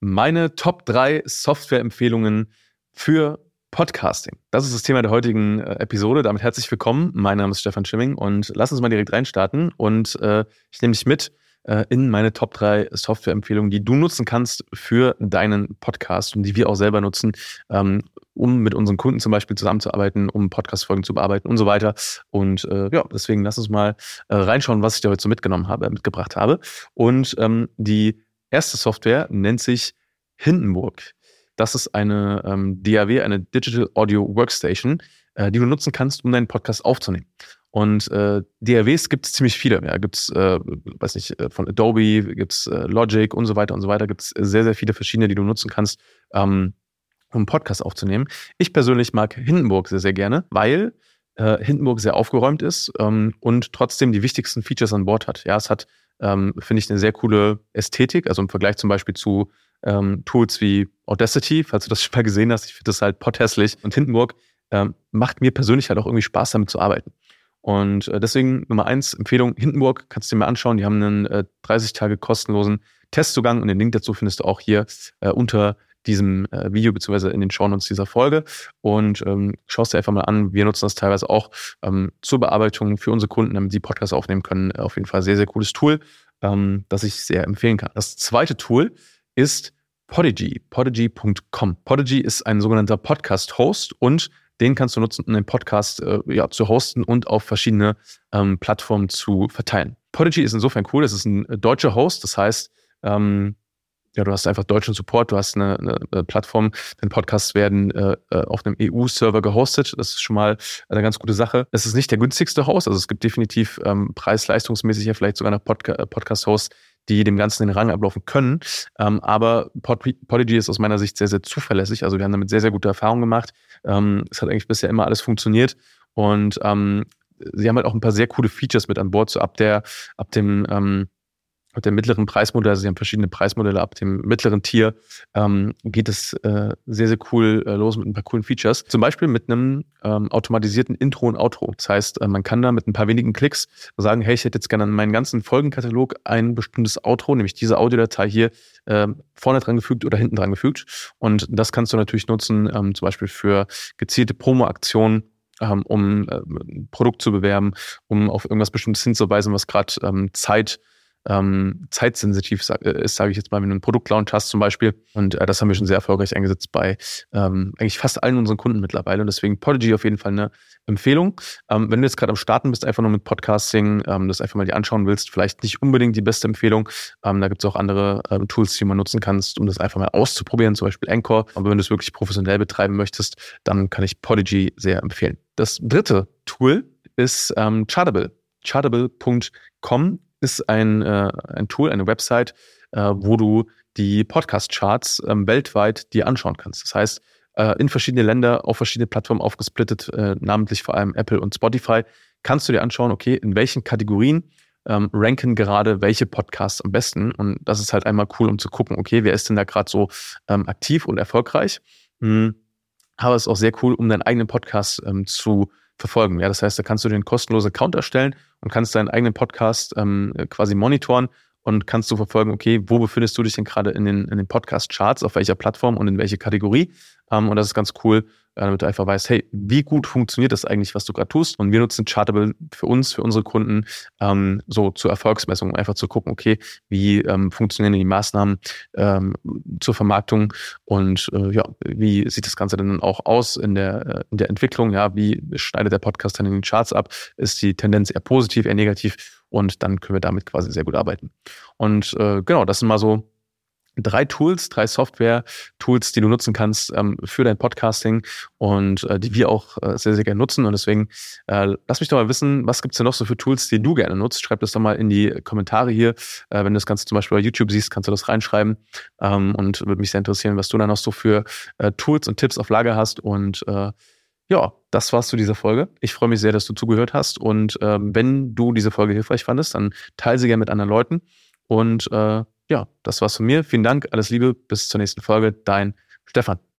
Meine Top 3 Softwareempfehlungen für Podcasting. Das ist das Thema der heutigen äh, Episode. Damit herzlich willkommen. Mein Name ist Stefan Schimming und lass uns mal direkt reinstarten. Und äh, ich nehme dich mit äh, in meine Top 3 Softwareempfehlungen, die du nutzen kannst für deinen Podcast und die wir auch selber nutzen, ähm, um mit unseren Kunden zum Beispiel zusammenzuarbeiten, um Podcast-Folgen zu bearbeiten und so weiter. Und äh, ja, deswegen lass uns mal äh, reinschauen, was ich da heute so mitgenommen habe, mitgebracht habe. Und ähm, die erste Software nennt sich Hindenburg. Das ist eine ähm, DAW, eine Digital Audio Workstation, äh, die du nutzen kannst, um deinen Podcast aufzunehmen. Und äh, DAWs gibt es ziemlich viele. Ja, gibt es, äh, weiß nicht, äh, von Adobe, gibt es äh, Logic und so weiter und so weiter. Gibt es sehr, sehr viele verschiedene, die du nutzen kannst, ähm, um einen Podcast aufzunehmen. Ich persönlich mag Hindenburg sehr, sehr gerne, weil äh, Hindenburg sehr aufgeräumt ist ähm, und trotzdem die wichtigsten Features an Bord hat. Ja, es hat ähm, finde ich eine sehr coole Ästhetik. Also im Vergleich zum Beispiel zu ähm, Tools wie Audacity, falls du das schon mal gesehen hast, ich finde das halt pothässlich. Und Hindenburg ähm, macht mir persönlich halt auch irgendwie Spaß, damit zu arbeiten. Und äh, deswegen Nummer eins, Empfehlung, Hindenburg, kannst du dir mal anschauen. Die haben einen äh, 30 Tage kostenlosen Testzugang und den Link dazu findest du auch hier äh, unter diesem äh, Video beziehungsweise in den Shownotes dieser Folge und ähm, schaust dir einfach mal an. Wir nutzen das teilweise auch ähm, zur Bearbeitung für unsere Kunden, damit sie Podcasts aufnehmen können. Auf jeden Fall sehr, sehr cooles Tool, ähm, das ich sehr empfehlen kann. Das zweite Tool ist Podigy, podigy.com. Podigy ist ein sogenannter Podcast-Host und den kannst du nutzen, um den Podcast äh, ja, zu hosten und auf verschiedene ähm, Plattformen zu verteilen. Podigy ist insofern cool, es ist ein deutscher Host, das heißt, ähm, ja, du hast einfach deutschen Support, du hast eine, eine, Plattform, deine Podcasts werden äh, äh auf einem EU-Server gehostet. Das ist schon mal eine ganz gute Sache. Es ist nicht der günstigste Host, also es gibt definitiv ähm, preis-leistungsmäßig ja vielleicht sogar noch Podca äh, Podcast-Hosts, die dem Ganzen den Rang ablaufen können. Ähm, aber Pod Podigy ist aus meiner Sicht sehr, sehr zuverlässig. Also wir haben damit sehr, sehr gute Erfahrungen gemacht. Ähm, es hat eigentlich bisher immer alles funktioniert. Und ähm, sie haben halt auch ein paar sehr coole Features mit an Bord, so ab der, ab dem ähm, mit dem mittleren Preismodell, also sie haben verschiedene Preismodelle ab dem mittleren Tier, ähm, geht es äh, sehr, sehr cool äh, los mit ein paar coolen Features. Zum Beispiel mit einem ähm, automatisierten Intro und Outro. Das heißt, äh, man kann da mit ein paar wenigen Klicks sagen, hey, ich hätte jetzt gerne an meinen ganzen Folgenkatalog ein bestimmtes Outro, nämlich diese Audiodatei hier äh, vorne dran gefügt oder hinten dran gefügt. Und das kannst du natürlich nutzen, ähm, zum Beispiel für gezielte Promo-Aktionen ähm, um äh, ein Produkt zu bewerben, um auf irgendwas Bestimmtes hinzuweisen, was gerade ähm, Zeit ähm, zeitsensitiv äh, ist, sage ich jetzt mal, wenn du einen Produktlaunch hast zum Beispiel. Und äh, das haben wir schon sehr erfolgreich eingesetzt bei ähm, eigentlich fast allen unseren Kunden mittlerweile. Und deswegen Podigy auf jeden Fall eine Empfehlung. Ähm, wenn du jetzt gerade am Starten bist, einfach nur mit Podcasting, ähm, das einfach mal dir anschauen willst, vielleicht nicht unbedingt die beste Empfehlung. Ähm, da gibt es auch andere ähm, Tools, die man nutzen kannst, um das einfach mal auszuprobieren, zum Beispiel Anchor. Aber wenn du es wirklich professionell betreiben möchtest, dann kann ich Podigy sehr empfehlen. Das dritte Tool ist Chartable. Chartable.com ist ein, äh, ein Tool, eine Website, äh, wo du die Podcast-Charts ähm, weltweit dir anschauen kannst. Das heißt, äh, in verschiedene Länder, auf verschiedene Plattformen aufgesplittet, äh, namentlich vor allem Apple und Spotify, kannst du dir anschauen, okay, in welchen Kategorien ähm, ranken gerade welche Podcasts am besten. Und das ist halt einmal cool, um zu gucken, okay, wer ist denn da gerade so ähm, aktiv und erfolgreich. Hm. Aber es ist auch sehr cool, um deinen eigenen Podcast ähm, zu verfolgen. Ja, das heißt, da kannst du den kostenlosen Account erstellen und kannst deinen eigenen Podcast ähm, quasi monitoren und kannst du verfolgen, okay, wo befindest du dich denn gerade in den, in den Podcast-Charts, auf welcher Plattform und in welche Kategorie. Ähm, und das ist ganz cool, damit du einfach weißt, hey, wie gut funktioniert das eigentlich, was du gerade tust? Und wir nutzen Chartable für uns, für unsere Kunden, ähm, so zur Erfolgsmessung, um einfach zu gucken, okay, wie ähm, funktionieren die Maßnahmen ähm, zur Vermarktung und äh, ja, wie sieht das Ganze denn auch aus in der, äh, in der Entwicklung? Ja, wie schneidet der Podcast dann in den Charts ab? Ist die Tendenz eher positiv, eher negativ? Und dann können wir damit quasi sehr gut arbeiten. Und äh, genau, das sind mal so drei Tools, drei Software-Tools, die du nutzen kannst ähm, für dein Podcasting und äh, die wir auch äh, sehr, sehr gerne nutzen. Und deswegen äh, lass mich doch mal wissen, was gibt's denn noch so für Tools, die du gerne nutzt? Schreib das doch mal in die Kommentare hier. Äh, wenn du das Ganze zum Beispiel bei YouTube siehst, kannst du das reinschreiben. Ähm, und würde mich sehr interessieren, was du da noch so für äh, Tools und Tipps auf Lager hast. Und äh, ja, das war's zu dieser Folge. Ich freue mich sehr, dass du zugehört hast. Und ähm, wenn du diese Folge hilfreich fandest, dann teile sie gerne mit anderen Leuten. Und äh, ja, das war's von mir. Vielen Dank, alles Liebe, bis zur nächsten Folge. Dein Stefan.